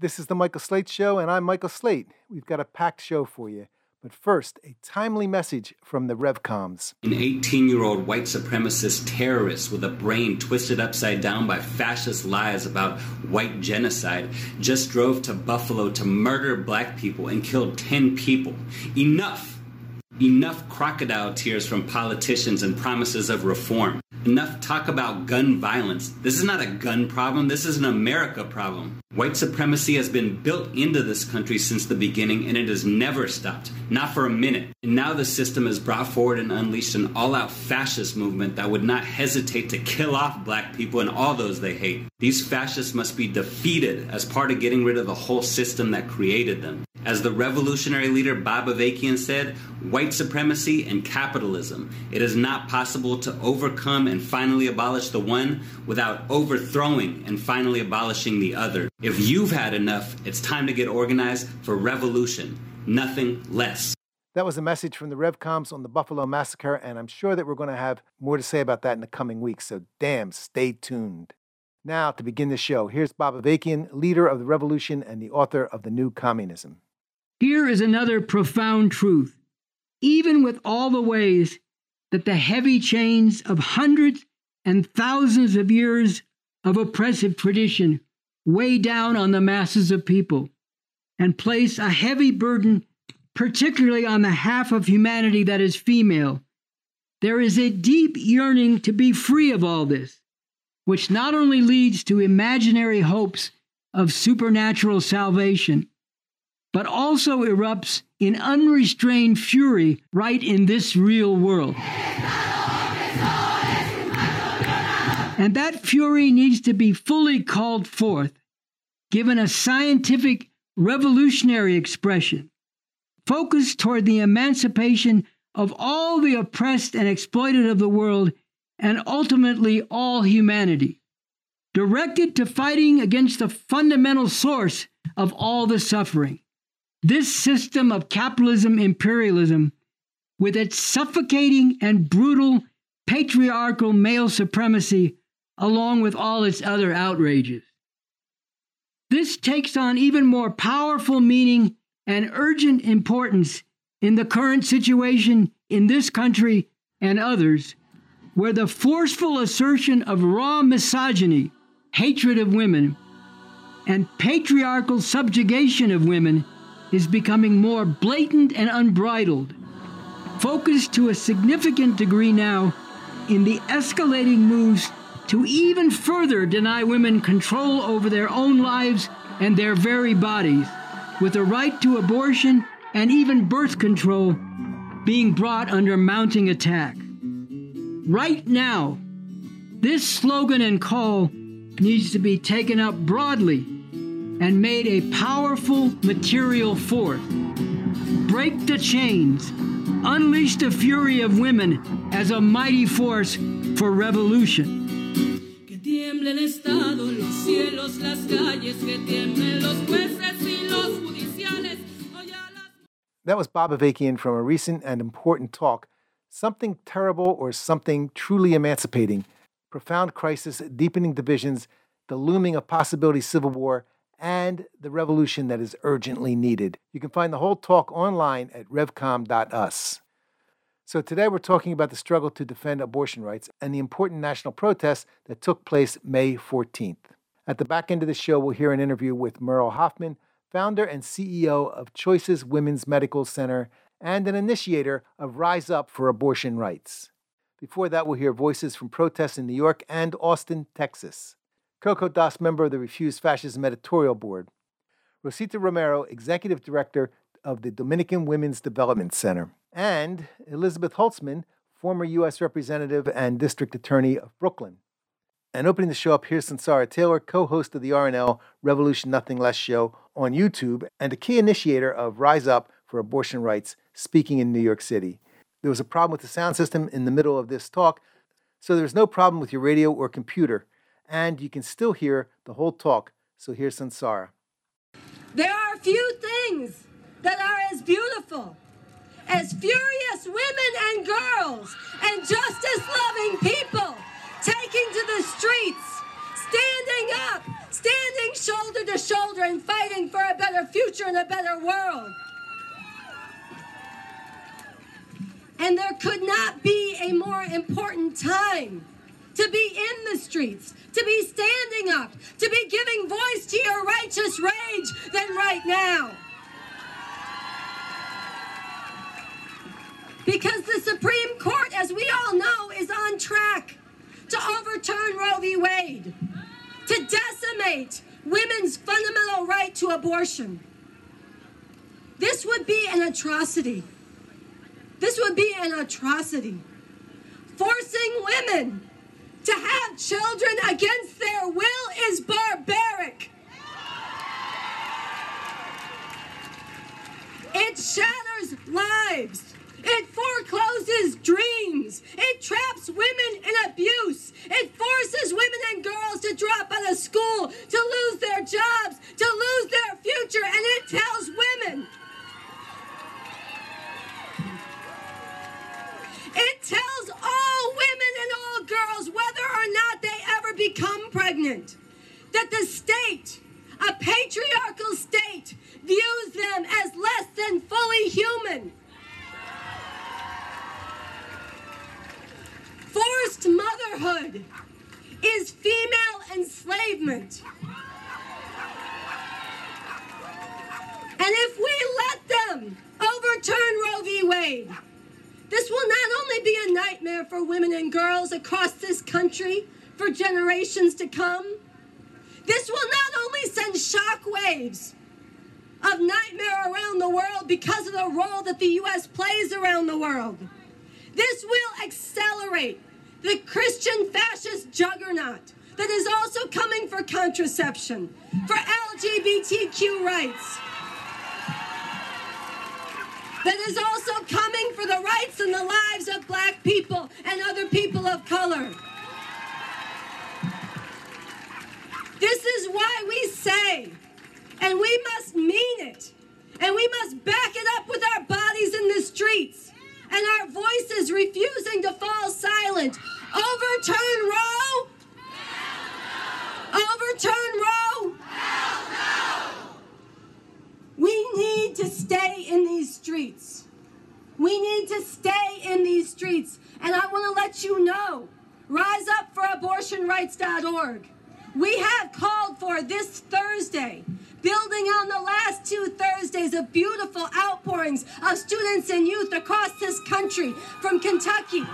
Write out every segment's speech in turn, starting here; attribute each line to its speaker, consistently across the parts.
Speaker 1: this is the Michael Slate Show, and I'm Michael Slate. We've got a packed show for you. But first, a timely message from the RevComs.
Speaker 2: An 18 year old white supremacist terrorist with a brain twisted upside down by fascist lies about white genocide just drove to Buffalo to murder black people and killed 10 people. Enough! Enough crocodile tears from politicians and promises of reform. Enough talk about gun violence. This is not a gun problem, this is an America problem. White supremacy has been built into this country since the beginning and it has never stopped, not for a minute. And now the system has brought forward and unleashed an all out fascist movement that would not hesitate to kill off black people and all those they hate. These fascists must be defeated as part of getting rid of the whole system that created them. As the revolutionary leader Bob Avakian said, white supremacy and capitalism. It is not possible to overcome and finally abolish the one without overthrowing and finally abolishing the other. If you've had enough, it's time to get organized for revolution, nothing less.
Speaker 1: That was a message from the RevComs on the Buffalo Massacre, and I'm sure that we're going to have more to say about that in the coming weeks, so damn, stay tuned. Now, to begin the show, here's Bob Avakian, leader of the revolution and the author of The New Communism.
Speaker 3: Here is another profound truth. Even with all the ways that the heavy chains of hundreds and thousands of years of oppressive tradition weigh down on the masses of people and place a heavy burden, particularly on the half of humanity that is female, there is a deep yearning to be free of all this, which not only leads to imaginary hopes of supernatural salvation, but also erupts in unrestrained fury right in this real world. And that fury needs to be fully called forth, given a scientific revolutionary expression, focused toward the emancipation of all the oppressed and exploited of the world, and ultimately all humanity, directed to fighting against the fundamental source of all the suffering. This system of capitalism imperialism, with its suffocating and brutal patriarchal male supremacy, along with all its other outrages. This takes on even more powerful meaning and urgent importance in the current situation in this country and others, where the forceful assertion of raw misogyny, hatred of women, and patriarchal subjugation of women is becoming more blatant and unbridled, focused to a significant degree now in the escalating moves to even further deny women control over their own lives and their very bodies, with the right to abortion and even birth control being brought under mounting attack. Right now, this slogan and call needs to be taken up broadly and made a powerful material force. Break the chains, unleash the fury of women as a mighty force for revolution.
Speaker 1: That was Bob Avakian from a recent and important talk. Something terrible or something truly emancipating. Profound crisis, deepening divisions, the looming of possibility civil war, and the revolution that is urgently needed. You can find the whole talk online at revcom.us. So, today we're talking about the struggle to defend abortion rights and the important national protest that took place May 14th. At the back end of the show, we'll hear an interview with Merle Hoffman, founder and CEO of Choices Women's Medical Center and an initiator of Rise Up for Abortion Rights. Before that, we'll hear voices from protests in New York and Austin, Texas. Coco Das, member of the Refuse Fascism Editorial Board. Rosita Romero, Executive Director of the Dominican Women's Development Center. And Elizabeth Holtzman, former U.S. Representative and District Attorney of Brooklyn. And opening the show up, here's Sunsara Taylor, co host of the RNL Revolution Nothing Less show on YouTube and a key initiator of Rise Up for Abortion Rights, speaking in New York City. There was a problem with the sound system in the middle of this talk, so there's no problem with your radio or computer and you can still hear the whole talk. So here's Sunsara.
Speaker 4: There are a few things that are as beautiful as furious women and girls and justice loving people taking to the streets, standing up, standing shoulder to shoulder and fighting for a better future and a better world. And there could not be a more important time to be in the streets, to be standing up, to be giving voice to your righteous rage than right now. Because the Supreme Court, as we all know, is on track to overturn Roe v. Wade, to decimate women's fundamental right to abortion. This would be an atrocity. This would be an atrocity. Forcing women to have children against their will is barbaric. It shatters lives. It forecloses dreams. It traps women in abuse. It forces women and girls to drop out of school, to lose their jobs, to lose their future, and it tells women. It tells all women and all girls, whether or not they ever become pregnant, that the state, a patriarchal state, views them as less than fully human. Forced motherhood is female enslavement. And if we let them overturn Roe v. Wade, this will not only be a nightmare for women and girls across this country for generations to come, this will not only send shockwaves of nightmare around the world because of the role that the U.S. plays around the world. This will accelerate the Christian fascist juggernaut that is also coming for contraception, for LGBTQ rights, that is also coming for the rights and the lives of black people and other people of color. This is why we say, and we must mean it, and we must back it up with our bodies in the streets and our voices refusing to fall silent. Overturn Roe! Overturn Roe! We need to stay in these streets. We need to stay in these streets. And I want to let you know, riseupforabortionrights.org. We have called for this Thursday building on the last two Thursdays of beautiful outpourings of students and youth across this country, from Kentucky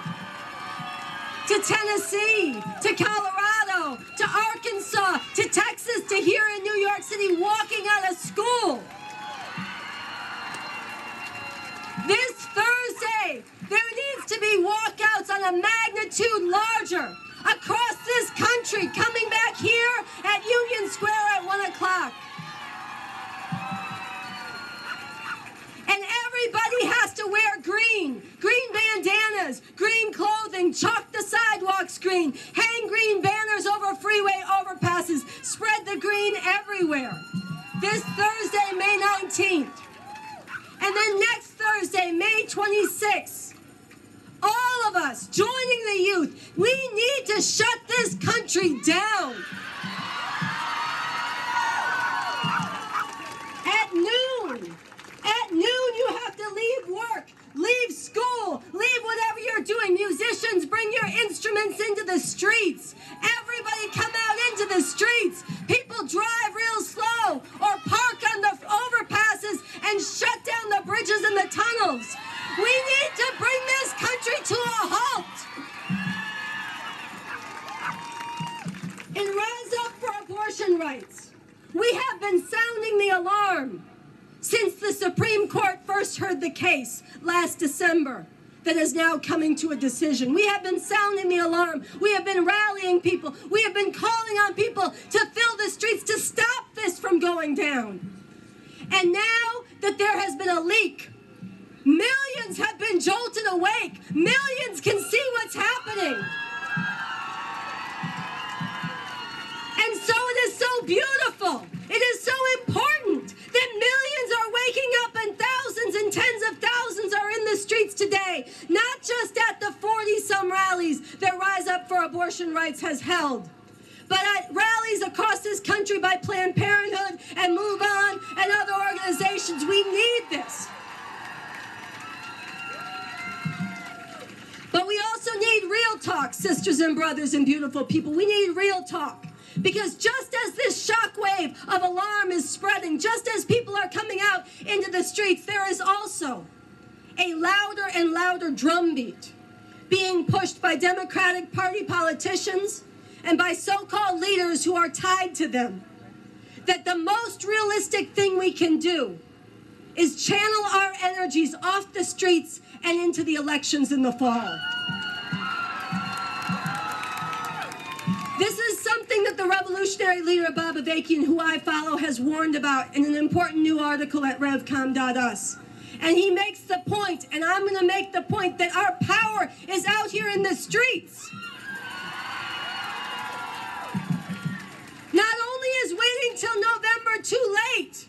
Speaker 4: to Tennessee to Colorado to Arkansas to Texas to here in New York City, walking out of school. This Thursday, there needs to be walkouts on a magnitude larger across this country, coming back here at Union Square at 1 o'clock. And everybody has to wear green, green bandanas, green clothing, chalk the sidewalks green, hang green banners over freeway overpasses, spread the green everywhere. This Thursday, May 19th. And then next Thursday, May 26th, all of us joining the youth, we need to shut this country down. That is now coming to a decision. We have been sounding the alarm. We have been rallying people. We have been calling on people and by so called leaders who are tied to them. That the most realistic thing we can do is channel our energies off the streets and into the elections in the fall. This is something that the revolutionary leader Bob Avakian, who I follow, has warned about in an important new article at revcom.us. And he makes the point, and I'm going to make the point, that our power is out here in the streets. Waiting till November too late,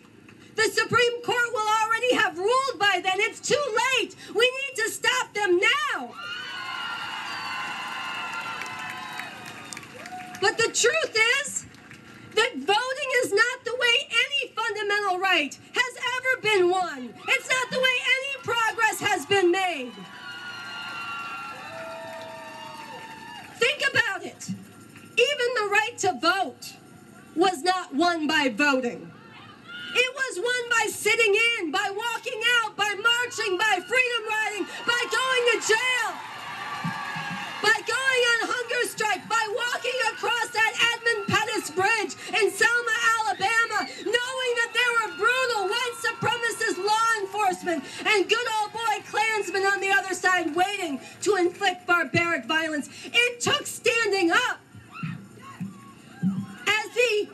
Speaker 4: the Supreme Court will already have ruled by then. It's too late. We need to stop them now. But the truth is that voting is not the way any fundamental right has ever been won. It's not the way any progress has been made. Think about it. Even the right to vote was not won by voting. It was won by sitting in, by walking out, by marching, by freedom riding, by going to jail, by going on hunger strike, by walking across that Edmund Pettus Bridge in Selma, Alabama, knowing that there were brutal white supremacist law enforcement and good old boy Klansmen on the other side waiting to inflict barbaric violence. It took standing up the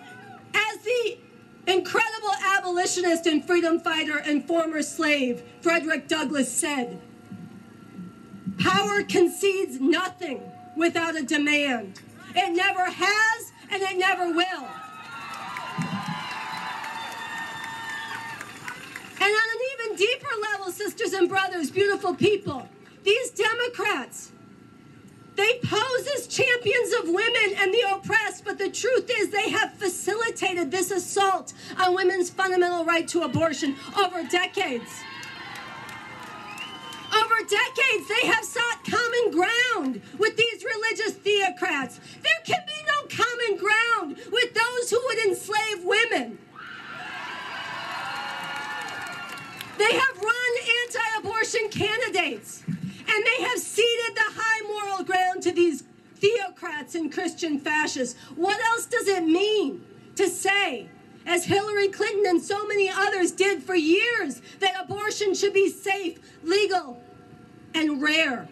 Speaker 4: as the incredible abolitionist and freedom fighter and former slave Frederick Douglass said, Power concedes nothing without a demand. It never has and it never will. And on an even deeper level, sisters and brothers, beautiful people, these Democrats, they pose as champions of women and the oppressed, but the truth is they have facilitated this assault on women's fundamental right to abortion over decades. Over decades, they have sought common ground with these religious theocrats. There can be no common ground with those who would enslave women. They have run anti abortion candidates and they have ceded the high moral ground to these theocrats and Christian fascists. What else does it mean to say, as Hillary Clinton and so many others did for years, that abortion should be safe, legal, and rare?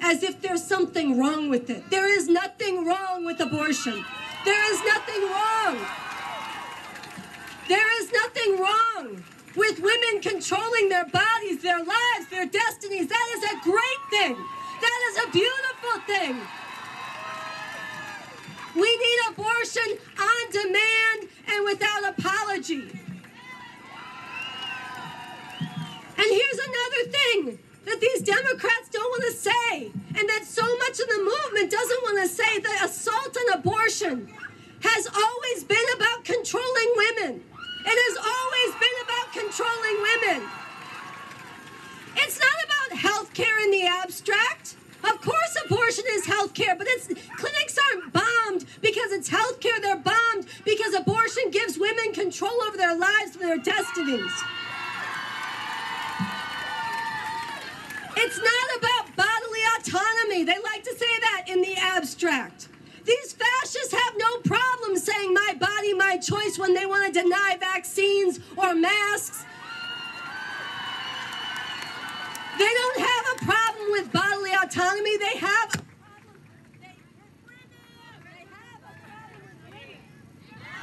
Speaker 4: As if there's something wrong with it. There is nothing wrong with abortion. There is nothing wrong. There is nothing wrong with women controlling their bodies, their lives, their destinies. That is a great thing. That is a beautiful thing. We need abortion on demand and without apology. And here's another thing that these Democrats don't want to say, and that so much of the movement doesn't want to say that assault on abortion has always been about controlling women. It has always been about controlling women. It's not about health care in the abstract. Of course, abortion is health care, but it's clinics aren't bombed because it's health care. They're bombed because abortion gives women control over their lives and their destinies. It's not about bodily autonomy. They like to say that in the abstract. These fascists have no problem saying my body, my choice when they want to deny vaccines or masks. They don't have a problem with bodily autonomy. They have. Women.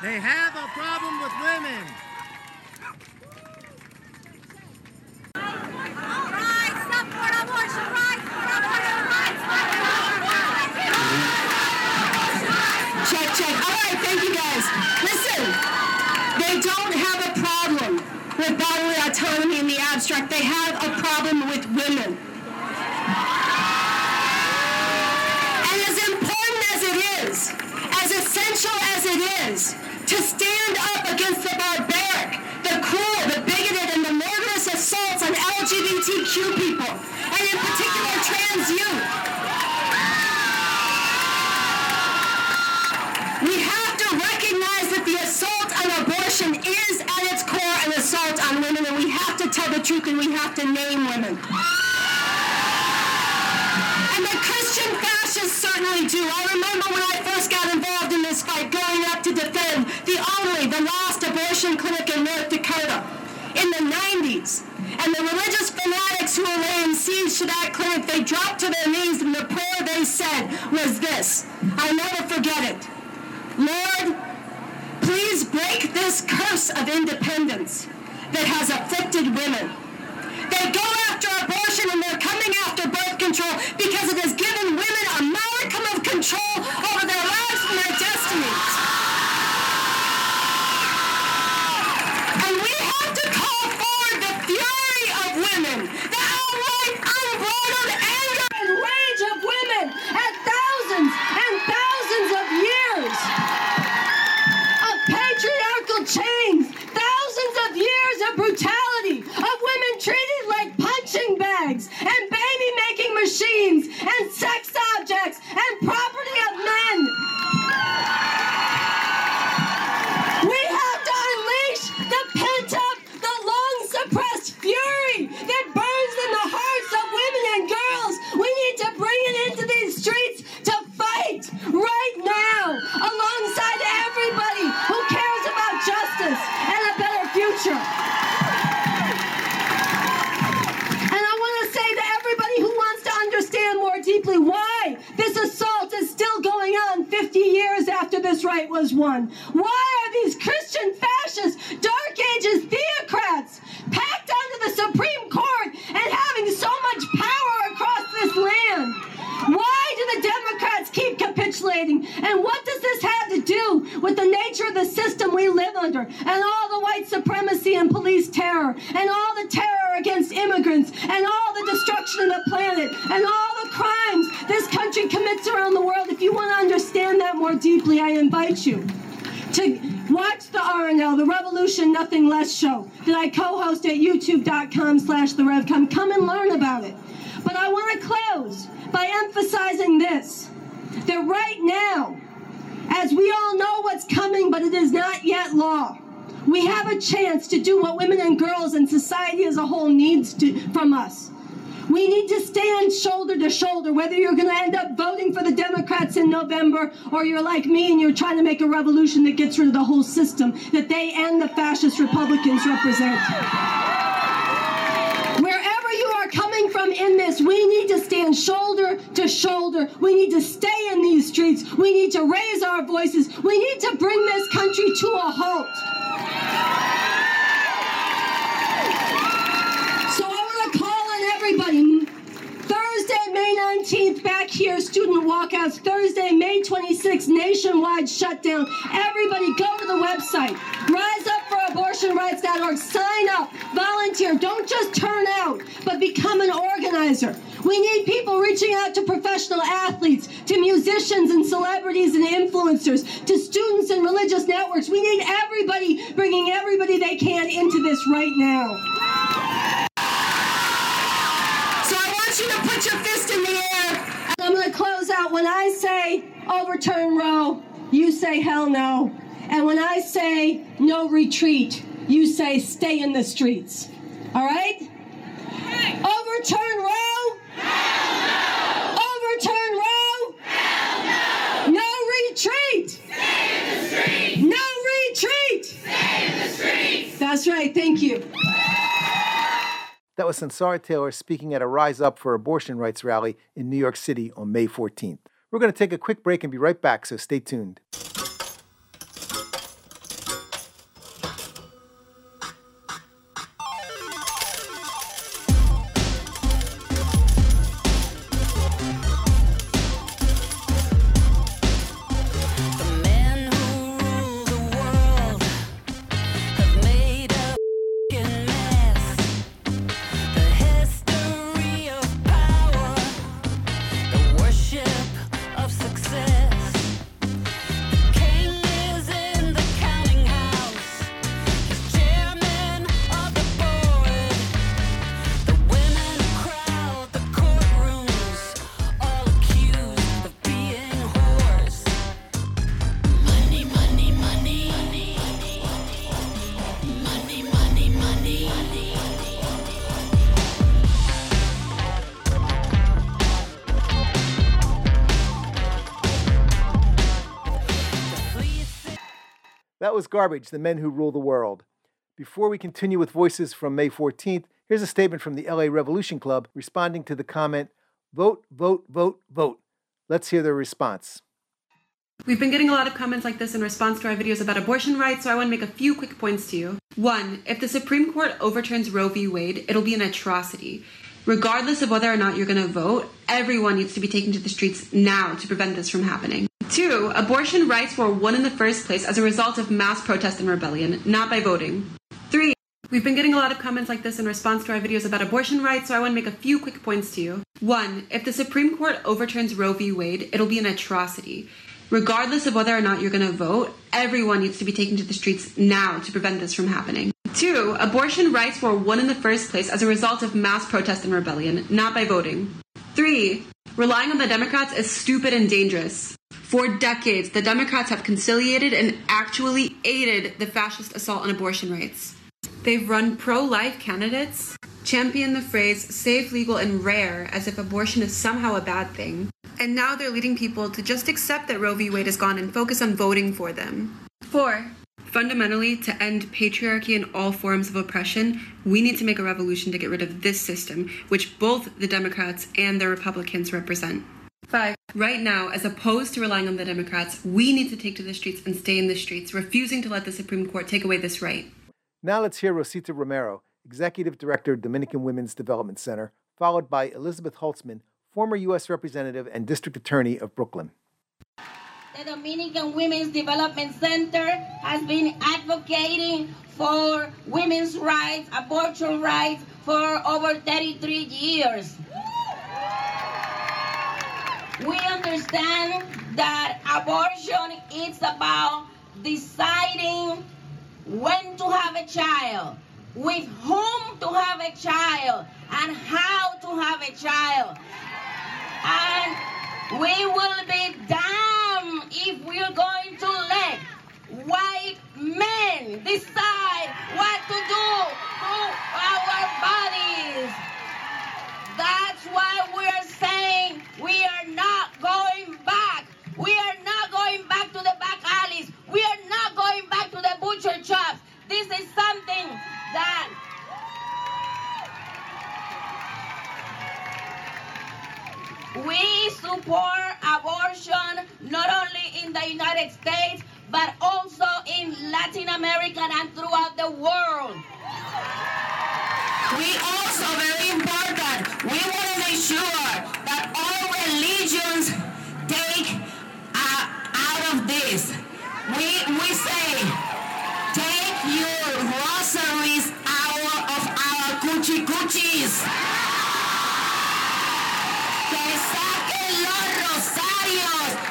Speaker 5: They have a problem with women.
Speaker 6: Rights, support abortion rights,
Speaker 7: guys. Listen, they don't have a problem with bodily autonomy in the abstract. They have a problem with women. And as important as it is, as essential as it is, to stand up against the barbaric, the cruel, the bigoted, and the murderous assaults on LGBTQ people, and in particular trans youth. Truth and we have to name women. And the Christian fascists certainly do. I remember when I first got involved in this fight, going up to defend the only, the last abortion clinic in North Dakota in the 90s. And the religious fanatics who were laying siege to that clinic, they dropped to their knees and the prayer they said was this. I'll never forget it. Lord, please break this curse of independence that has afflicted women. They go after abortion and they're coming after birth control because it has given women a modicum of control
Speaker 4: November or you're like me and you're trying to make a revolution that gets rid of the whole system that they and the fascist Republicans represent. Wherever you are coming from in this, we need to stand shoulder to shoulder. We need to stay in these streets. We need to raise our voices. We need to bring this country to a halt. So I want to call on everybody. Thursday, May 19th, back here, student walkouts. Thursday, May 26th, nationwide shutdown. Everybody go to the website. RiseUpForAbortionRights.org. Sign up. Volunteer. Don't just turn out, but become an organizer. We need people reaching out to professional athletes, to musicians and celebrities and influencers, to students and religious networks. We need everybody bringing everybody they can into this right now. Going to close out. When I say overturn Roe, you say hell no. And when I say no retreat, you say stay in the streets. All right? Overturn Roe? Hell no. Overturn Roe? Hell No No retreat. Stay in the streets. No retreat. Stay in the streets. That's right. Thank you.
Speaker 1: That was Sunsara Taylor speaking at a Rise Up for Abortion Rights rally in New York City on May 14th. We're going to take a quick break and be right back, so stay tuned. Was Garbage, the Men Who Rule the World. Before we continue with voices from May 14th, here's a statement from the LA Revolution Club responding to the comment Vote, vote, vote, vote. Let's hear their response.
Speaker 8: We've been getting a lot of comments like this in response to our videos about abortion rights, so I want to make a few quick points to you. One, if the Supreme Court overturns Roe v. Wade, it'll be an atrocity. Regardless of whether or not you're going to vote, everyone needs to be taken to the streets now to prevent this from happening. Two, abortion rights were won in the first place as a result of mass protest and rebellion, not by voting. Three, we've been getting a lot of comments like this in response to our videos about abortion rights, so I want to make a few quick points to you. One, if the Supreme Court overturns Roe v. Wade, it'll be an atrocity. Regardless of whether or not you're going to vote, everyone needs to be taken to the streets now to prevent this from happening. Two, abortion rights were won in the first place as a result of mass protest and rebellion, not by voting. Three, relying on the Democrats is stupid and dangerous. For decades, the Democrats have conciliated and actually aided the fascist assault on abortion rights. They've run pro life candidates, championed the phrase safe, legal, and rare as if abortion is somehow a bad thing. And now they're leading people to just accept that Roe v. Wade is gone and focus on voting for them. Four, fundamentally, to end patriarchy and all forms of oppression, we need to make a revolution to get rid of this system, which both the Democrats and the Republicans represent. Five, right now, as opposed to relying on the Democrats, we need to take to the streets and stay in the streets, refusing to let the Supreme Court take away this right.
Speaker 1: Now let's hear Rosita Romero, Executive Director, Dominican Women's Development Center, followed by Elizabeth Holtzman, former U.S. Representative and District Attorney of Brooklyn.
Speaker 9: The Dominican Women's Development Center has been advocating for women's rights, abortion rights, for over 33 years. We understand that abortion is about deciding when to have a child, with whom to have a child, and how to have a child. And we will be damned if we're going to let white men decide what to do to our bodies. That's why we're saying we are not going back. We are not going back to the back alleys. We are not going back to the butcher shops. This is something that we support abortion not only in the United States but also in Latin America and throughout the world.
Speaker 10: We also, very important, we want to make sure that all religions take uh, out of this. We, we say, take your rosaries out of our cuchi cuchis. Que saquen los rosarios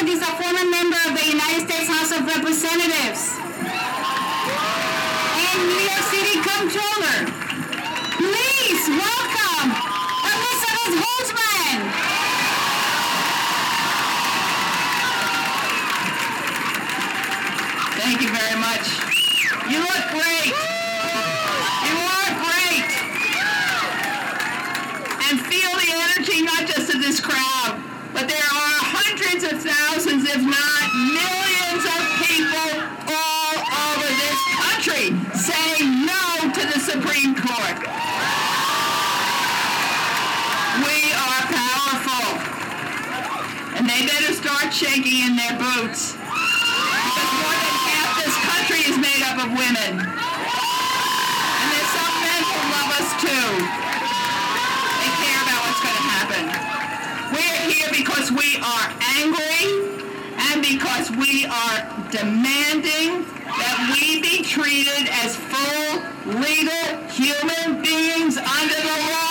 Speaker 10: Elizabeth is a former member of the United States House of Representatives
Speaker 11: start shaking in their boots. Because more than half this country is made up of women. And there's some men who love us too. They care about what's going to happen. We're here because we are angry and because we are demanding that we be treated as full legal human beings under the law.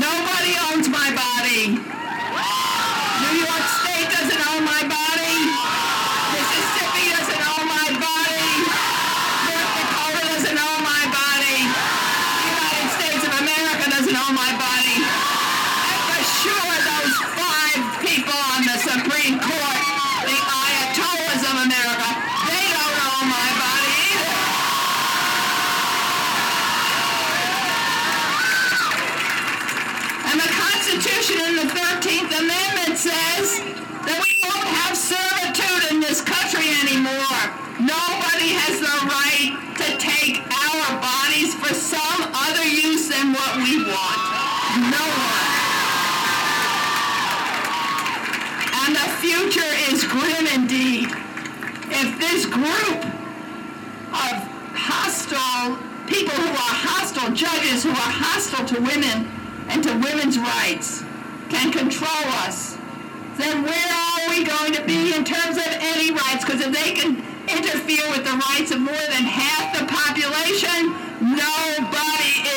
Speaker 11: Nobody owns my body. Grim indeed. If this group of hostile people who are hostile, judges who are hostile to women and to women's rights can control us, then where are we going to be in terms of any rights? Because if they can interfere with the rights of more than half the population, nobody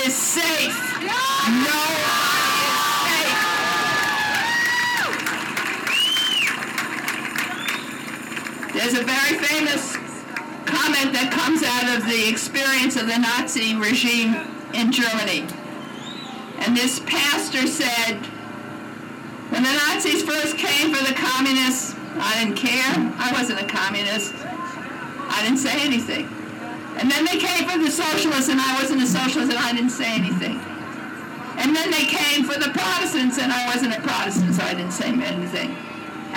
Speaker 11: There's a very famous comment that comes out of the experience of the Nazi regime in Germany. And this pastor said, when the Nazis first came for the communists, I didn't care. I wasn't a communist. I didn't say anything. And then they came for the socialists, and I wasn't a socialist, and I didn't say anything. And then they came for the Protestants, and I wasn't a Protestant, so I didn't say anything.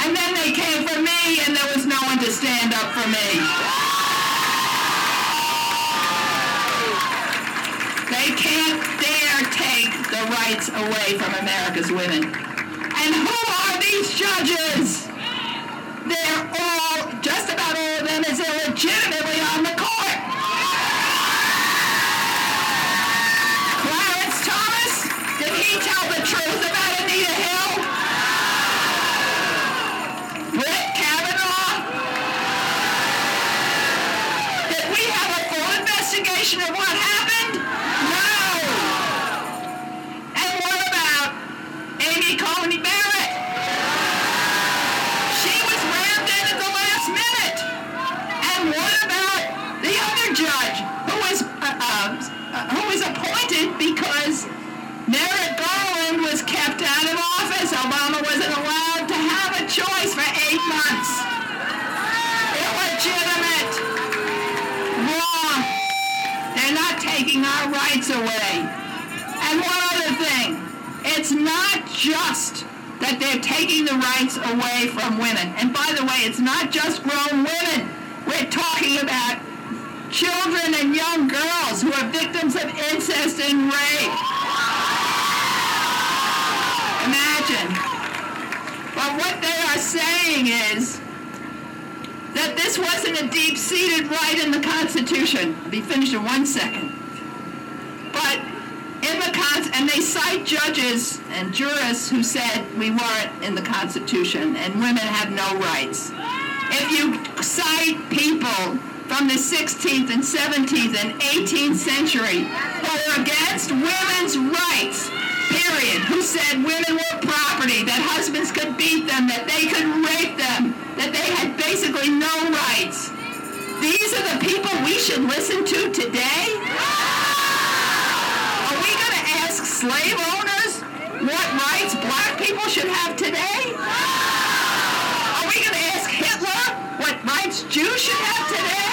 Speaker 11: And then they came for me, and there was no one to stand up for me. They can't dare take the rights away from America's women. And who are these judges? It's not just that they're taking the rights away from women. And by the way, it's not just grown women. We're talking about children and young girls who are victims of incest and rape. Imagine. But what they are saying is that this wasn't a deep-seated right in the Constitution. I'll be finished in one second. But in the con, and they cite judges and jurists who said we weren't in the Constitution and women have no rights. If you cite people from the 16th and 17th and 18th century who were against women's rights, period, who said women were property, that husbands could beat them, that they could rape them, that they had basically no rights. These are the people we should listen to today? Slave owners what rights black people should have today? Are we going to ask Hitler what rights Jews should have today?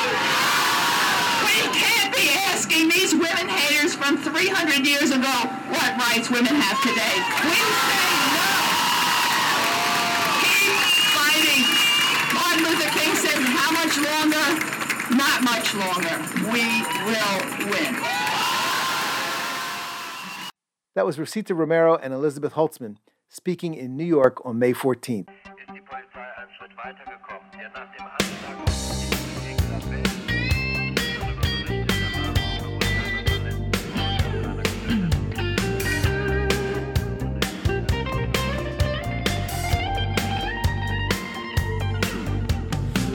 Speaker 11: We can't be asking these women haters from 300 years ago what rights women have today. We say no. Keep fighting. Martin Luther King said, how much longer? Not much longer. We will win.
Speaker 1: That was Rosita Romero and Elizabeth Holtzman speaking in New York on May 14th.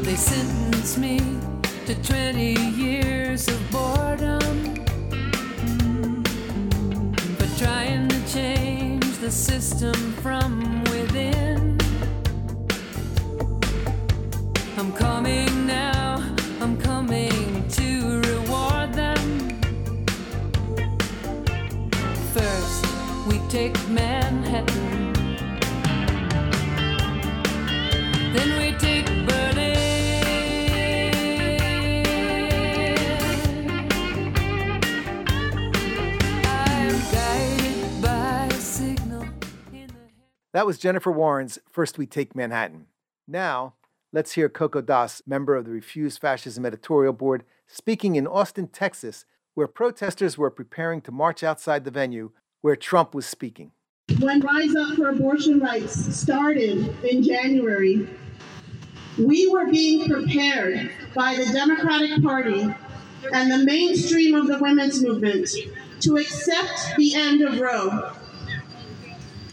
Speaker 12: They sentenced me to 20 years of boredom trying to change the system from within. I'm coming now, I'm coming to reward them. First, we take Manhattan.
Speaker 1: That was Jennifer Warnes' First We Take Manhattan. Now, let's hear Coco Das, member of the Refuse Fascism Editorial Board, speaking in Austin, Texas, where protesters were preparing to march outside the venue where Trump was speaking.
Speaker 13: When Rise Up for Abortion Rights started in January, we were being prepared by the Democratic Party and the mainstream of the women's movement to accept the end of Roe.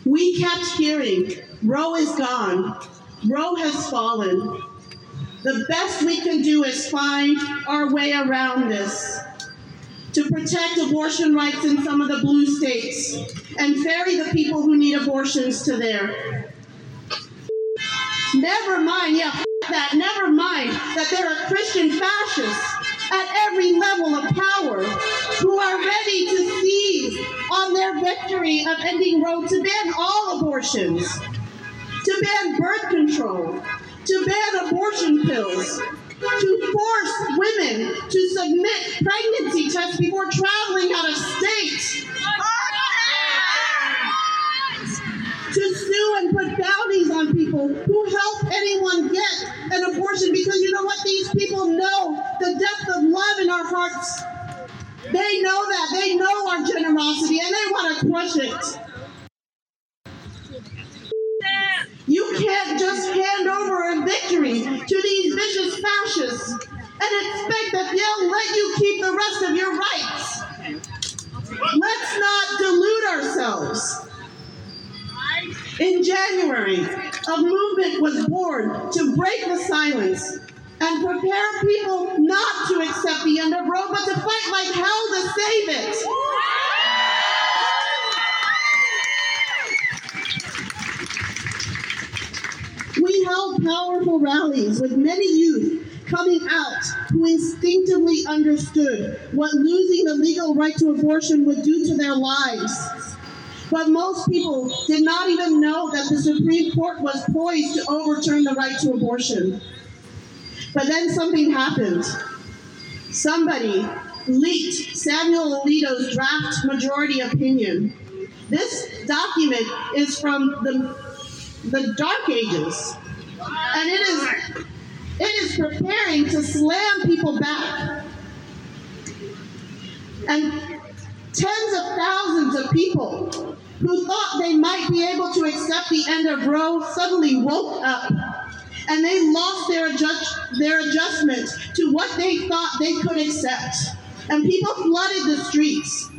Speaker 13: We kept hearing, Roe is gone, Roe has fallen. The best we can do is find our way around this to protect abortion rights in some of the blue states and ferry the people who need abortions to there. Never mind, yeah, that, never mind that there are Christian fascists at every level of power who are ready to seize on their victory of ending Roe to ban all abortions, to ban birth control, to ban abortion pills, to force women to submit pregnancy tests before traveling out of state. To sue and put bounties on people who help anyone get abortion would do to their lives. But most people did not even know that the Supreme Court was poised to overturn the right to abortion. But then something happened. Somebody leaked Samuel Alito's draft majority opinion. This document is from the the dark ages. And it is it is preparing to slam people back. And tens of thousands of people who thought they might be able to accept the end of Roe suddenly woke up and they lost their adjust, their adjustment to what they thought they could accept. And people flooded the streets.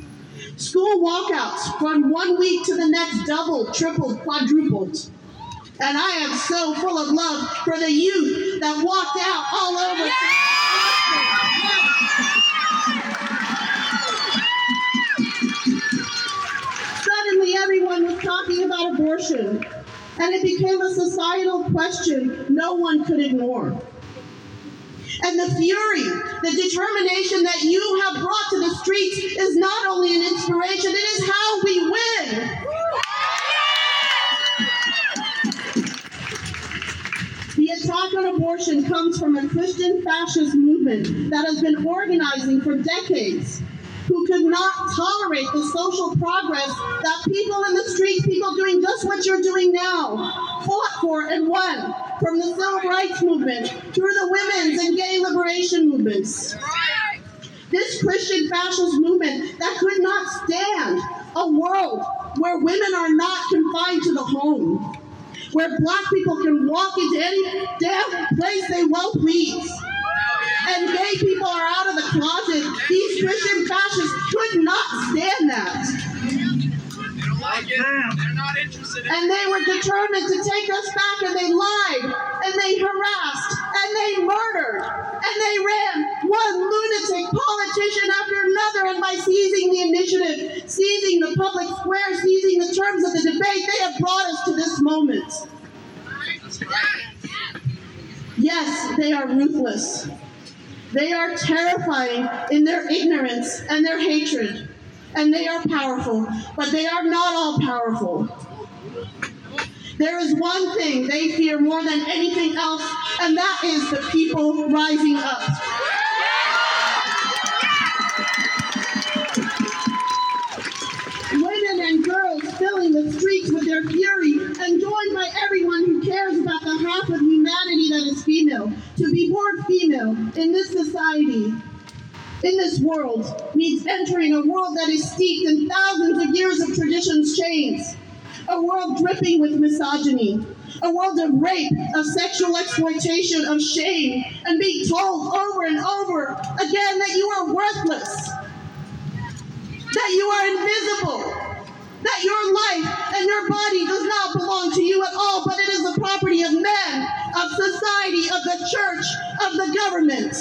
Speaker 13: School walkouts from one week to the next doubled, tripled, quadrupled. And I am so full of love for the youth that walked out all over. Suddenly, abortion, and it became a societal question no one could ignore. And the fury, the determination that you have brought to the streets is not only an inspiration, it is how we win. The attack on abortion comes from a Christian fascist movement that has been organizing for decades, who could not tolerate the social progress that people in the streets, people doing just what you're doing now, fought for and won from the civil rights movement through the women's and gay liberation movements. This Christian fascist movement that could not stand a world where women are not confined to the home where black people can walk into any damn place they well please and gay people are out of the closet. These Christian fascists could not stand that. They don't like it. They're not interested. And they were determined to take us back, and they lied, and they harassed, and they murdered, and they ran one lunatic politician after another. And by seizing the initiative, seizing the public square, seizing the terms of the debate, they have brought us to this moment. Yes, they are ruthless. They are terrifying in their ignorance and their hatred. And they are powerful, but they are not all powerful. There is one thing they fear more than anything else, and that is the people rising up. Women and girls filling the streets with entering a world that is steeped in thousands of years of tradition's chains. A world dripping with misogyny. A world of rape, of sexual exploitation, of shame, and being told over and over again that you are worthless, that you are invisible, that your life and your body does not belong to you at all, but it is the property of men, of society, of the church, of the government.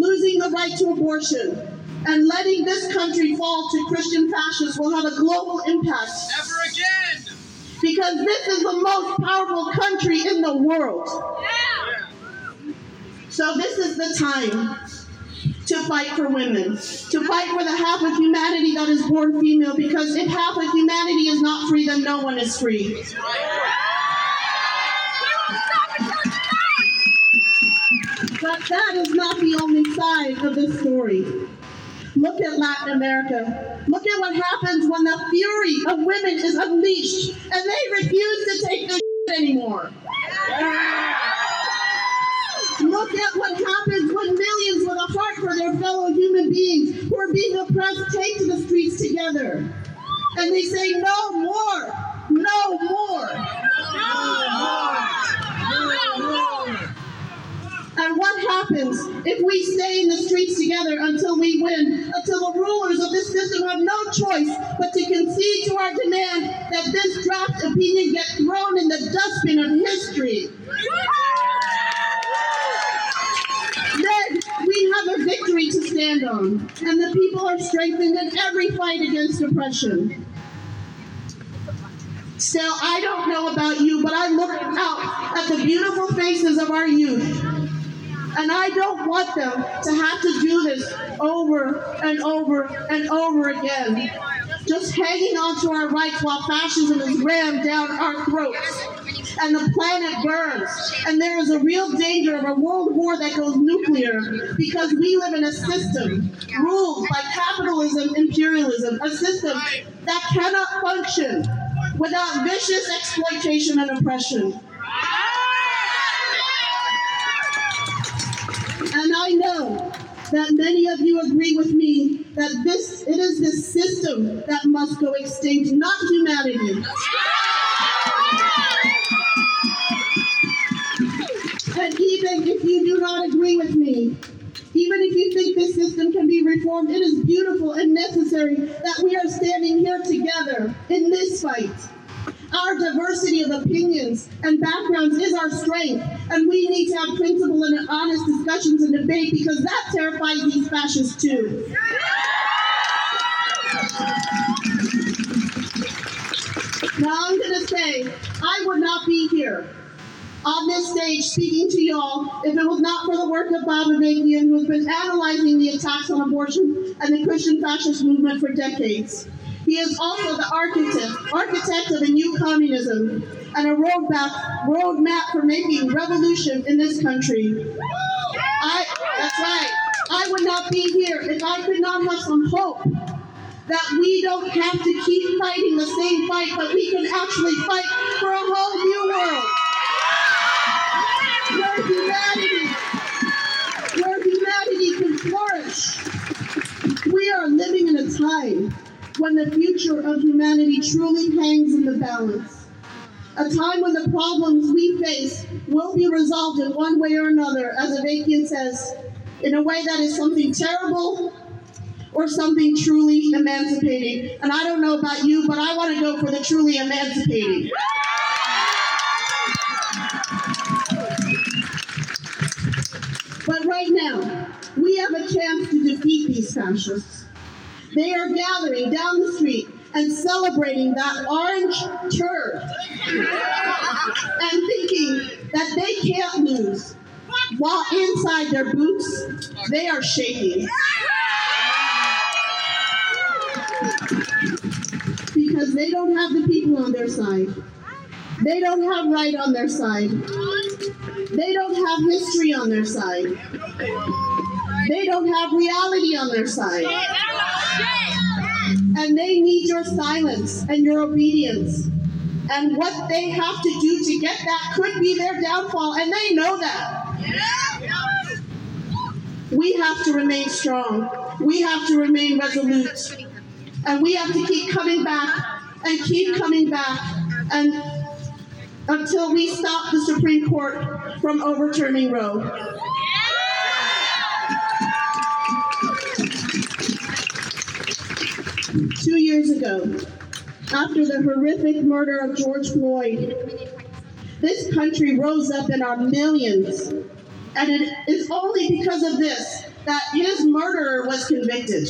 Speaker 13: Losing the right to abortion and letting this country fall to Christian fascists will have a global impact.
Speaker 5: Never again!
Speaker 13: Because this is the most powerful country in the world. Yeah. So this is the time to fight for women, to fight for the half of humanity that is born female, because if half of humanity is not free, then no one is free. But that is not the only side of this story. Look at Latin America. Look at what happens when the fury of women is unleashed and they refuse to take this anymore. Look at what happens when millions with a heart for their fellow human beings who are being oppressed take to the streets together. And they say, no more. no more, no more. And what happens if we stay in the streets together until we win, until the rulers of this system have no choice but to concede to our demand that this draft opinion get thrown in the dustbin of history? Then we have a victory to stand on, and the people are strengthened in every fight against oppression. Still, I don't know about you, but I look out at the beautiful faces of our youth. And I don't want them to have to do this over and over and over again. Just hanging on to our rights while fascism is rammed down our throats. And the planet burns. And there is a real danger of a world war that goes nuclear because we live in a system ruled by capitalism, imperialism, a system that cannot function without vicious exploitation and oppression. And I know that many of you agree with me that this it is this system that must go extinct, not humanity. And even if you do not agree with me, even if you think this system can be reformed, it is beautiful and necessary that we are standing here together in this fight. Our diversity of opinions and backgrounds is our strength, and we need to have principled and honest discussions and debate because that terrifies these fascists too. Now I'm going to say, I would not be here on this stage speaking to y'all if it was not for the work of Bob Avakian, who has been analyzing the attacks on abortion and the Christian fascist movement for decades. He is also the architect, architect of a new communism and a roadmap, roadmap for making revolution in this country. I, that's right. I would not be here if I could not have some hope that we don't have to keep fighting the same fight, but we can actually fight for a whole new world. Where humanity, where humanity can flourish. We are living in a time when the future of humanity truly hangs in the balance. A time when the problems we face will be resolved in one way or another, as Avakian says, in a way that is something terrible or something truly emancipating. And I don't know about you, but I want to go for the truly emancipating. But right now, we have a chance to defeat these fascists. They are gathering down the street and celebrating that orange turd and thinking that they can't lose while inside their boots they are shaking. Because they don't have the people on their side. They don't have right on their side. They don't have history on their side. They don't have reality on their side. And they need your silence and your obedience. And what they have to do to get that could be their downfall, and they know that. We have to remain strong. We have to remain resolute. And we have to keep coming back and keep coming back and until we stop the Supreme Court from overturning Roe. Two years ago, after the horrific murder of George Floyd, this country rose up in our millions. And it is only because of this that his murderer was convicted.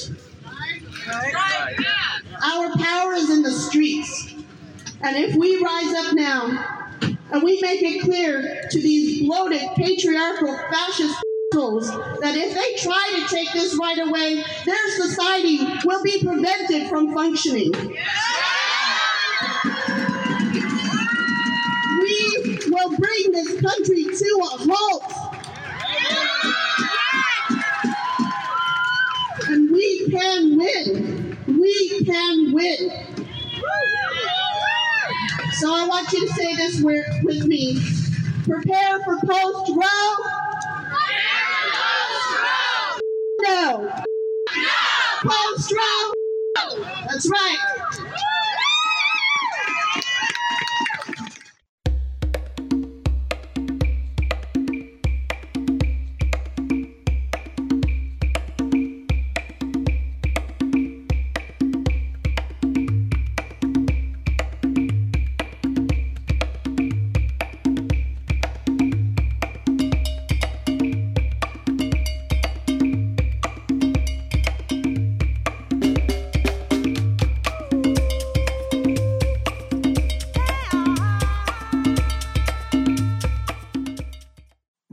Speaker 13: Our power is in the streets. And if we rise up now and we make it clear to these bloated, patriarchal, fascist that if they try to take this right away, their society will be prevented from functioning. We will bring this country to a halt. And we can win. We can win. So I want you to say this with, me. Prepare for post Roe. No. Post Roe. That's right.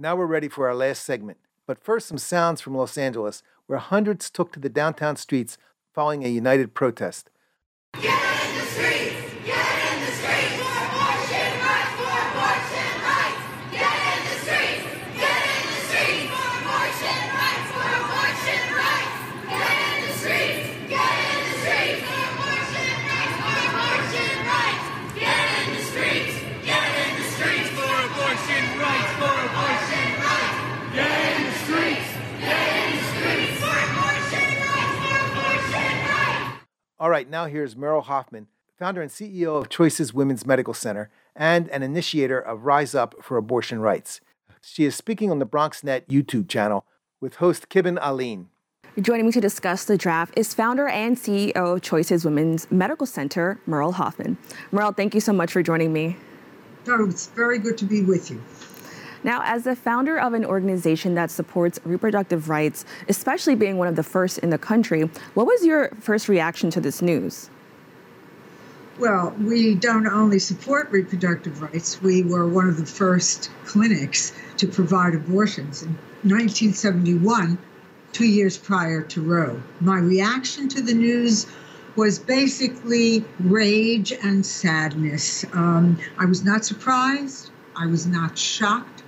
Speaker 1: Now we're ready for our last segment. But first, some sounds from Los Angeles, where hundreds took to the downtown streets following a united protest. All right, now here's Merle Hoffman, founder and CEO of Choices Women's Medical Center and an initiator of Rise Up for Abortion Rights. She is speaking on the BronxNet YouTube channel with host Kibben Aline.
Speaker 14: Joining me to discuss the draft is founder and CEO of Choices Women's Medical Center, Merle Hoffman. Merle, thank you so much for joining me.
Speaker 15: Oh, it's very good to be with you.
Speaker 14: Now, as the founder of an organization that supports reproductive rights, especially being one of the first in the country, what was your first reaction to this news?
Speaker 15: Well, we don't only support reproductive rights, we were one of the first clinics to provide abortions in 1971, two years prior to Roe. My reaction to the news was basically rage and sadness. Um, I was not surprised, I was not shocked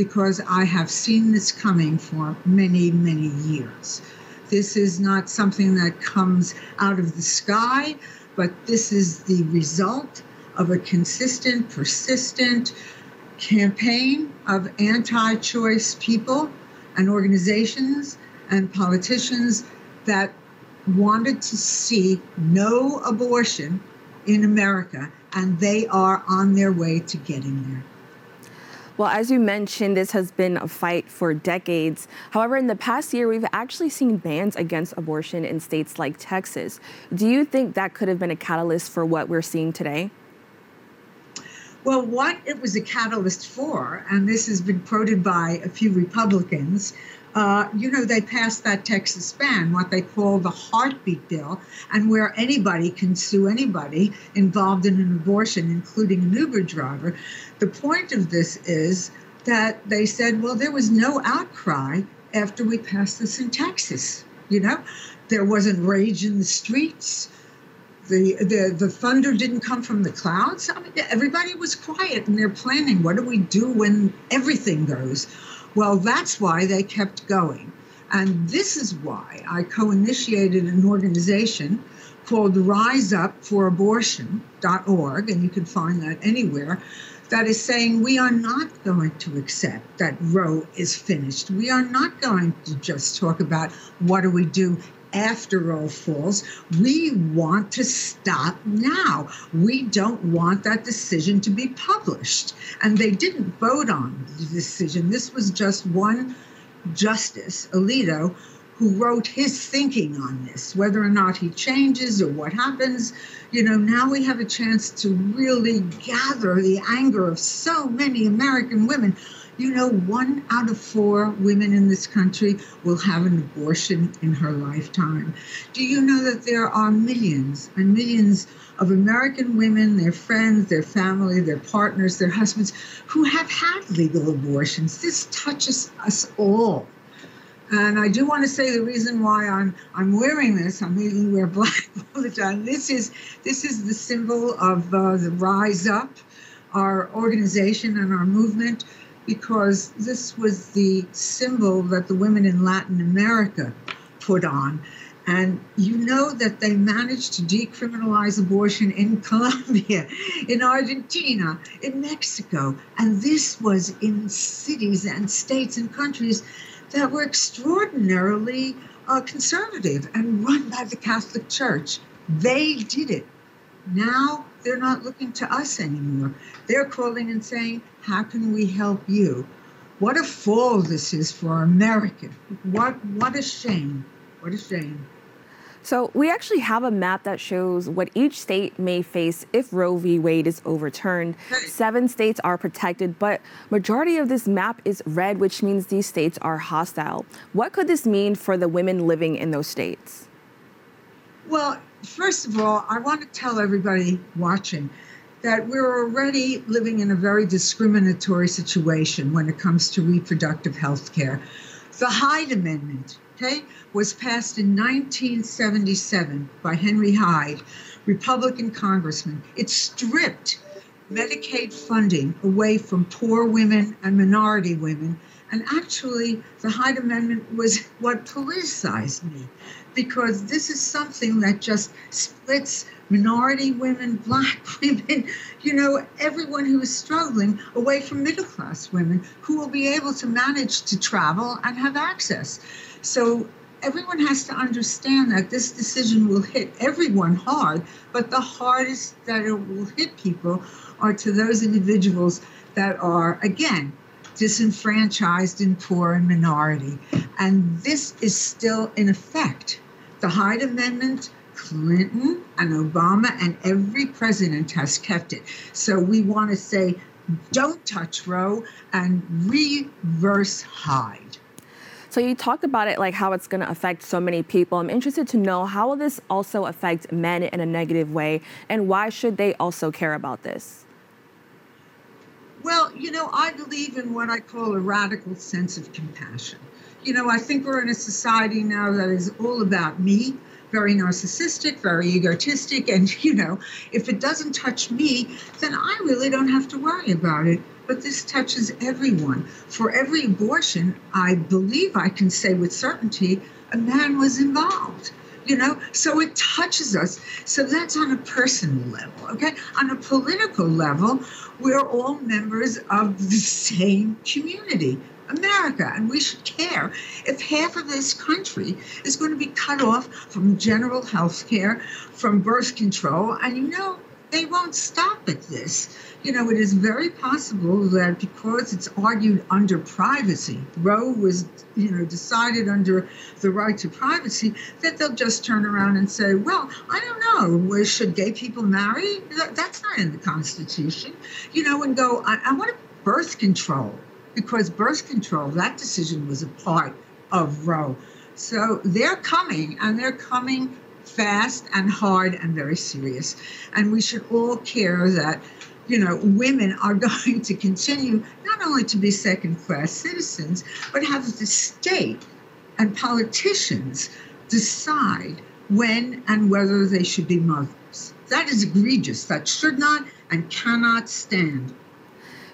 Speaker 15: because I have seen this coming for many, many years. This is not something that comes out of the sky, but this is the result of a consistent, persistent campaign of anti choice people and organizations and politicians that wanted to see no abortion in America, and they are on their way to getting there.
Speaker 14: Well, as you mentioned, this has been a fight for decades. However, in the past year, we've actually seen bans against abortion in states like Texas. Do you think that could have been a catalyst for what we're seeing today?
Speaker 15: Well, what it was a catalyst for, and this has been quoted by a few Republicans, uh, you know, they passed that Texas ban, what they call the heartbeat bill, and where anybody can sue anybody involved in an abortion, including an Uber driver. The point of this is that they said, well, there was no outcry after we passed this in Texas. You know, there wasn't rage in the streets. The, the, the thunder didn't come from the clouds. I mean, everybody was quiet and they're planning what do we do when everything goes? Well, that's why they kept going. And this is why I co initiated an organization called RiseUpForAbortion.org, and you can find that anywhere, that is saying we are not going to accept that Roe is finished. We are not going to just talk about what do we do after all falls. We want to stop now. We don't want that decision to be published. And they didn't vote on the decision. This was just one justice, Alito, who wrote his thinking on this, whether or not he changes or what happens. You know, now we have a chance to really gather the anger of so many American women you know, one out of four women in this country will have an abortion in her lifetime. Do you know that there are millions and millions of American women, their friends, their family, their partners, their husbands, who have had legal abortions? This touches us all. And I do want to say the reason why I'm I'm wearing this. I'm even wear black all the time. This is this is the symbol of uh, the Rise Up, our organization and our movement because this was the symbol that the women in Latin America put on. And you know that they managed to decriminalize abortion in Colombia, in Argentina, in Mexico. And this was in cities and states and countries that were extraordinarily uh, conservative and run by the Catholic Church. They did it. Now they're not looking to us anymore. They're calling and saying, How can we help you? What a fall this is for America. What what a shame. What a shame.
Speaker 14: So, we actually have a map that shows what each state may face if Roe v. Wade is overturned. Seven states are protected, but majority of this map is red, which means these states are hostile. What could this mean for the women living in those states?
Speaker 15: Well, first of all, I want to tell everybody watching that we're already living in a very discriminatory situation when it comes to reproductive health care. The Hyde Amendment, okay, was passed in 1977 by Henry Hyde, Republican congressman. It stripped Medicaid funding away from poor women and minority women. And actually, the Hyde Amendment was what politicized me because this is something that just splits minority women, black women, you know, everyone who is struggling away from middle class women who will be able to manage to travel and have access. So everyone has to understand that this decision will hit everyone hard, but the hardest that it will hit people are to those individuals that are, again, disenfranchised and poor and minority. And this is still in effect. The Hyde Amendment, Clinton and Obama and every president has kept it. So we want to say, don't touch Roe and reverse Hyde.
Speaker 14: So you talked about it like how it's going to affect so many people. I'm interested to know how will this also affect men in a negative way and why should they also care about this?
Speaker 15: Well, you know, I believe in what I call a radical sense of compassion. You know, I think we're in a society now that is all about me, very narcissistic, very egotistic, and, you know, if it doesn't touch me, then I really don't have to worry about it. But this touches everyone. For every abortion, I believe I can say with certainty, a man was involved you know so it touches us so that's on a personal level okay on a political level we're all members of the same community America, and we should care if half of this country is going to be cut off from general health care, from birth control, and you know, they won't stop at this. You know, it is very possible that because it's argued under privacy, Roe was, you know, decided under the right to privacy, that they'll just turn around and say, well, I don't know, should gay people marry? That's not in the Constitution. You know, and go, I, I want to birth control because birth control, that decision was a part of Roe. So they're coming, and they're coming fast and hard and very serious. And we should all care that, you know, women are going to continue not only to be second class citizens, but have the state and politicians decide when and whether they should be mothers. That is egregious. That should not and cannot stand.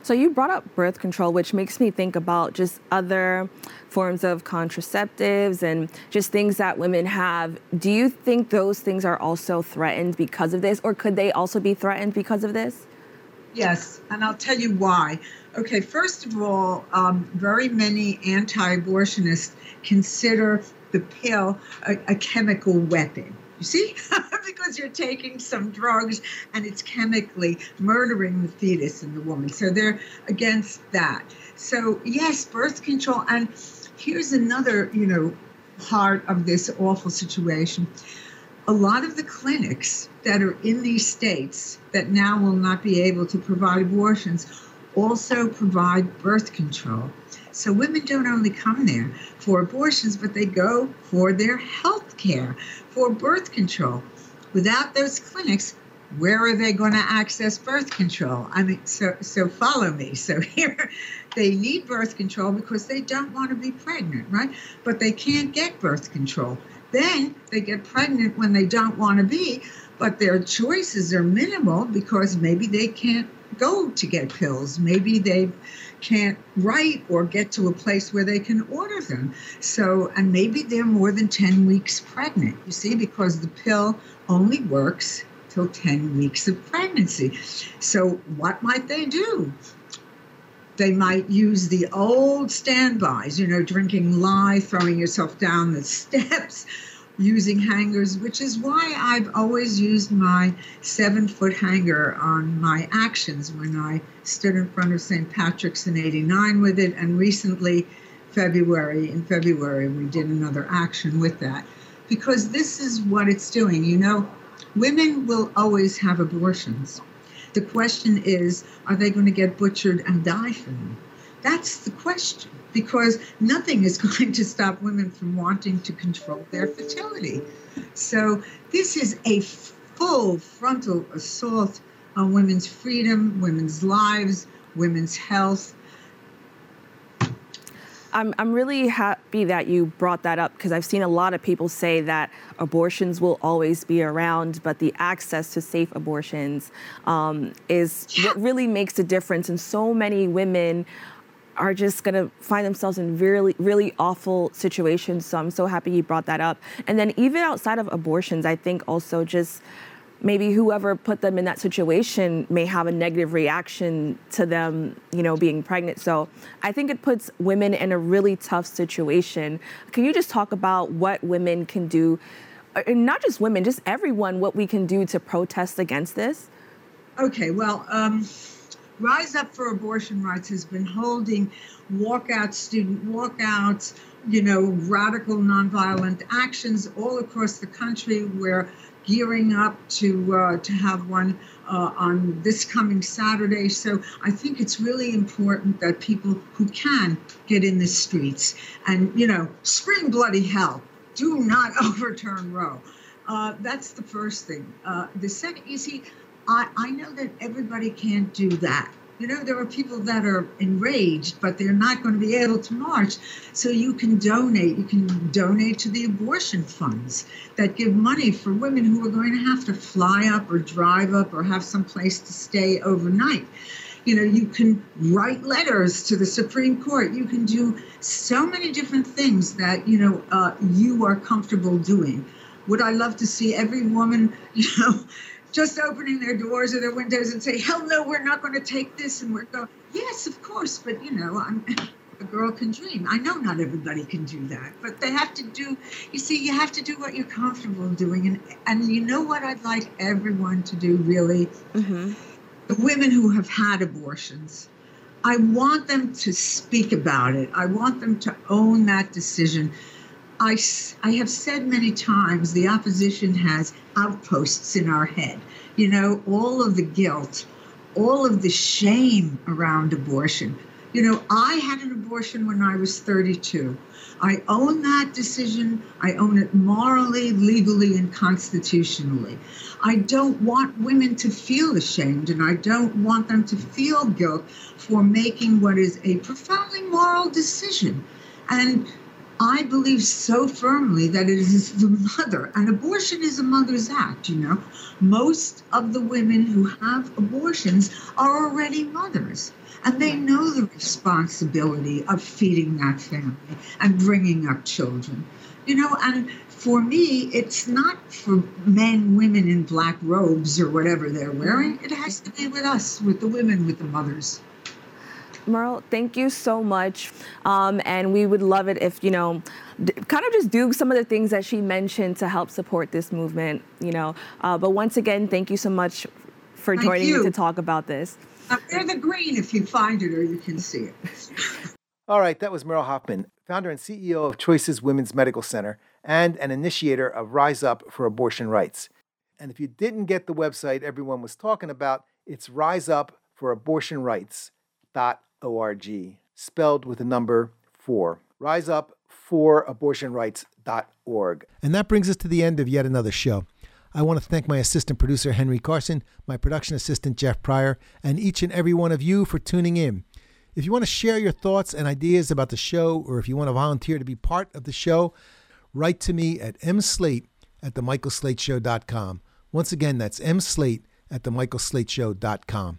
Speaker 14: So you brought up birth control, which makes me think about just other forms of contraceptives and just things that women have. Do you think those things are also threatened because of this, or could they also be threatened because of this?
Speaker 15: Yes, and I'll tell you why. Okay, first of all, um, very many anti abortionists consider the pill a, a chemical weapon. You see? because you're taking some drugs and it's chemically murdering the fetus in the woman. So they're against that. So, yes, birth control. And here's another, you know, part of this awful situation. A lot of the clinics that are in these states that now will not be able to provide abortions also provide birth control. So women don't only come there for abortions, but they go for their health care, for birth control. Without those clinics, where are they going to access birth control? I mean, so so follow me. So here, they need birth control because they don't want to be pregnant, right? But they can't get birth control. Then they get pregnant when they don't want to be, but their choices are minimal because maybe they can't go to get pills. Maybe they can't write or get to a place where they can order them. So, and maybe they're more than 10 weeks pregnant, you see, because the pill only works till 10 weeks of pregnancy. So, what might they do? They might use the old standbys, you know, drinking lye, throwing yourself down the steps, using hangers, which is why I've always used my seven foot hanger on my actions when I stood in front of St. Patrick's in 89 with it. And recently, February, in February, we did another action with that. Because this is what it's doing. You know, women will always have abortions. The question is, are they going to get butchered and die from them? That's the question because nothing is going to stop women from wanting to control their fertility. So, this is a full frontal assault on women's freedom, women's lives, women's health.
Speaker 14: I'm, I'm really happy that you brought that up because I've seen a lot of people say that abortions will always be around, but the access to safe abortions um, is what really makes a difference. And so many women are just going to find themselves in really, really awful situations. So I'm so happy you brought that up. And then even outside of abortions, I think also just maybe whoever put them in that situation may have a negative reaction to them, you know, being pregnant. So I think it puts women in a really tough situation. Can you just talk about what women can do, and not just women, just everyone, what we can do to protest against this?
Speaker 15: Okay, well, um, Rise Up for Abortion Rights has been holding walkouts, student walkouts, you know, radical nonviolent actions all across the country. We're gearing up to uh, to have one uh, on this coming Saturday. So I think it's really important that people who can get in the streets and you know scream bloody hell. Do not overturn Roe. Uh, that's the first thing. Uh, the second, you see, I, I know that everybody can't do that. You know, there are people that are enraged, but they're not going to be able to march. So you can donate. You can donate to the abortion funds that give money for women who are going to have to fly up or drive up or have some place to stay overnight. You know, you can write letters to the Supreme Court. You can do so many different things that, you know, uh, you are comfortable doing. Would I love to see every woman, you know, just opening their doors or their windows and say, "Hell no, we're not going to take this," and we're going, "Yes, of course," but you know, I'm, a girl can dream. I know not everybody can do that, but they have to do. You see, you have to do what you're comfortable doing, and and you know what I'd like everyone to do really.
Speaker 14: Mm-hmm.
Speaker 15: The women who have had abortions. I want them to speak about it. I want them to own that decision. I, I have said many times the opposition has outposts in our head. You know, all of the guilt, all of the shame around abortion. You know, I had an abortion when I was 32. I own that decision. I own it morally, legally, and constitutionally. I don't want women to feel ashamed and I don't want them to feel guilt for making what is a profoundly moral decision. And I believe so firmly that it is the mother, and abortion is a mother's act, you know. Most of the women who have abortions are already mothers, and they know the responsibility of feeding that family and bringing up children, you know. And for me, it's not for men, women in black robes or whatever they're wearing. Mm-hmm. It has to be with us, with the women, with the mothers.
Speaker 14: Merle, thank you so much. Um, and we would love it if, you know, d- kind of just do some of the things that she mentioned to help support this movement, you know. Uh, but once again, thank you so much for
Speaker 15: Thank
Speaker 14: joining
Speaker 15: you.
Speaker 14: me to talk about this.
Speaker 15: Uh, Wear the green if you find it or you can see it.
Speaker 1: All right, that was Merle Hoffman, founder and CEO of Choices Women's Medical Center and an initiator of Rise Up for Abortion Rights. And if you didn't get the website everyone was talking about, it's riseup.for.abortionrights.org, spelled with the number four. Riseup4abortionrights.org. And that brings us to the end of yet another show. I want to thank my assistant producer, Henry Carson, my production assistant, Jeff Pryor, and each and every one of you for tuning in. If you want to share your thoughts and ideas about the show, or if you want to volunteer to be part of the show, write to me at mslate at themichaelslateshow.com. Once again, that's mslate at themichaelslateshow.com.